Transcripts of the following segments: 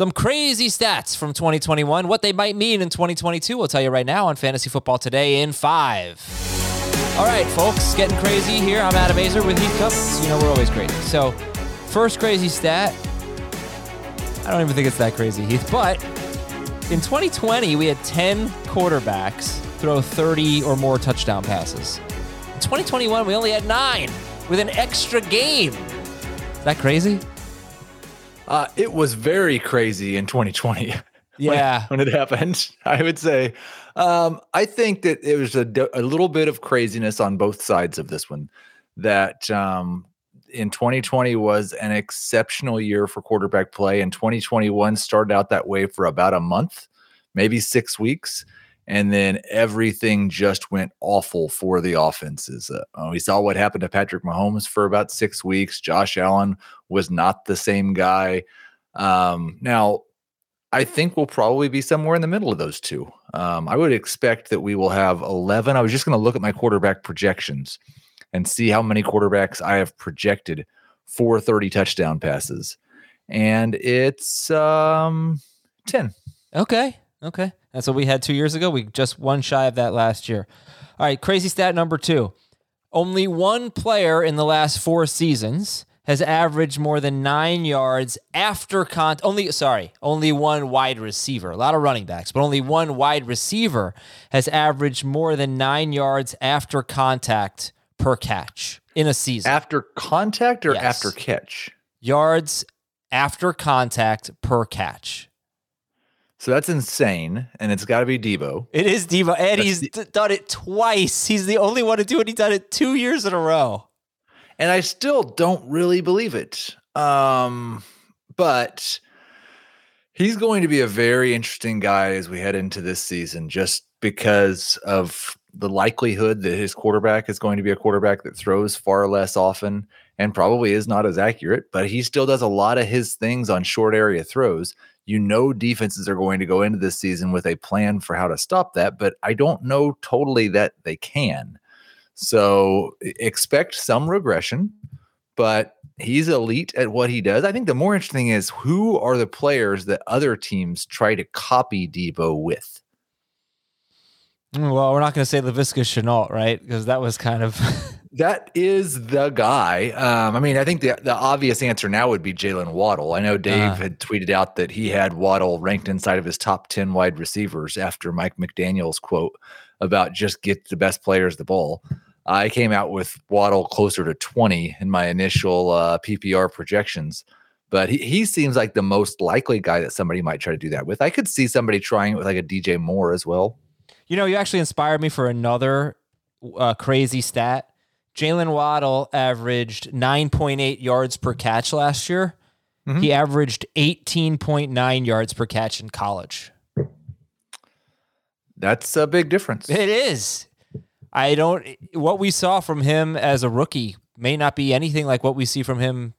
Some crazy stats from 2021, what they might mean in 2022. We'll tell you right now on Fantasy Football Today in five. All right, folks, getting crazy here. I'm Adam Aizer with Heath Cup. You know we're always crazy. So, first crazy stat. I don't even think it's that crazy, Heath. But in 2020, we had 10 quarterbacks throw 30 or more touchdown passes. In 2021, we only had nine with an extra game. Is that crazy? Uh, it was very crazy in 2020. Yeah. when, when, it happened, I would say. Um, I think that it was a, a, little bit of craziness on both sides of this one. That um, in 2020 was an exceptional year for quarterback play, and 2021 started out that way for about a month, maybe six weeks. And then everything just went awful for the offenses. Uh, we saw what happened to Patrick Mahomes for about six weeks. Josh Allen was not the same guy. Um, now, I think we'll probably be somewhere in the middle of those two. Um, I would expect that we will have 11. I was just going to look at my quarterback projections and see how many quarterbacks I have projected for 30 touchdown passes. And it's um, 10. Okay. Okay. That's what we had two years ago. We just one shy of that last year. All right, crazy stat number two. Only one player in the last four seasons has averaged more than nine yards after con. Only sorry, only one wide receiver. A lot of running backs, but only one wide receiver has averaged more than nine yards after contact per catch in a season. After contact or Yes. after catch? yards after contact per catch. So that's insane, and it's got to be Deebo. It is Deebo, and That's he's done it twice. He's the only one to do it. He's done it two years in a row. and I still don't really believe it. Um, but he's going to be a very interesting guy as we head into this season, just because of the likelihood that his quarterback is going to be a quarterback that throws far less often and probably is not as accurate, but he still does a lot of his things on short area throws. You know, defenses are going to go into this season with a plan for how to stop that, but I don't know totally that they can. So expect some regression, but he's elite at what he does. I think the more interesting is who are the players that other teams try to copy Deebo with. Mm, Well, we're not going to say Laviska Shenault, right? Because that was kind of That is the guy. Um, I mean, I think the, the obvious answer now would be Jaylen Waddle. I know Dave Uh. had tweeted out that he had Waddle ranked inside of his top 10 wide receivers after Mike McDaniel's quote about just get the best players the ball. I came out with Waddle closer to 20 in my initial uh, PPR projections, but he, he seems like the most likely guy that somebody might try to do that with. I could see somebody trying it with like a DJ Moore as well. You know, you actually inspired me for another uh, crazy stat. Jaylen Waddle averaged 9.8 yards per catch last year. Mhm. He averaged 18.9 yards per catch in college. That's a big difference. It is. I don't. What we saw from him as a rookie may not be anything like what we see from him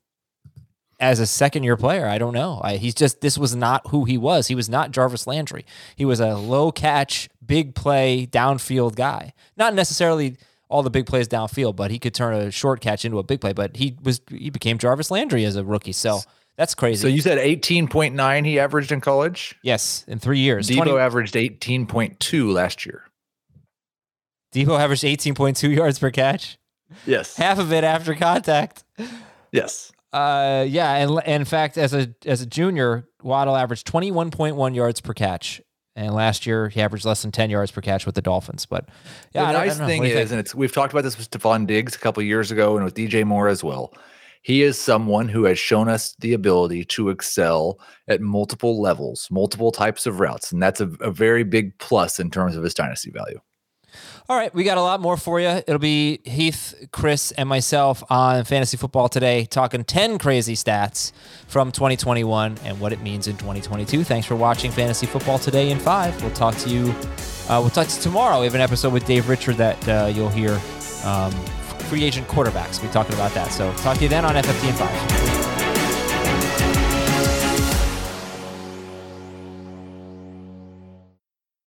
as a second year player. I don't know. I, he's just this was not who he was. He was not Jarvis Landry. He was a low catch, big play, downfield guy. Not necessarily all the big plays downfield, but he could turn a short catch into a big play. But he was he became Jarvis Landry as a rookie. So That's crazy. So you said 18.9 he averaged in college? yes, in three years. Deebo 20 averaged 18.2 last year. Deebo averaged 18.2 yards per catch. Yes. Half of it after contact. Yes. Uh, yeah, and, and in fact, as a as a junior, Waddle averaged 21.1 yards per catch, and last year he averaged less than 10 yards per catch with the Dolphins. But yeah, the I don't- I nice thing What do you is, think? and it's we've talked about this with Stefon Diggs a couple years ago and with DJ Moore as well. He is someone who has shown us the ability to excel at multiple levels, multiple types of routes, and that's a, a very big plus in terms of his dynasty value. All right, we got a lot more for you. It'll be Heath, Chris, and myself on Fantasy Football today, talking 10 crazy stats from 2021 and what it means in 2022. Thanks for watching Fantasy Football today in five. We'll talk to you. Uh, we'll talk to you tomorrow. We have an episode with Dave Richard that uh, you'll hear. Um, free agent quarterbacks. We're talking about that. So talk to you then on FFT in five.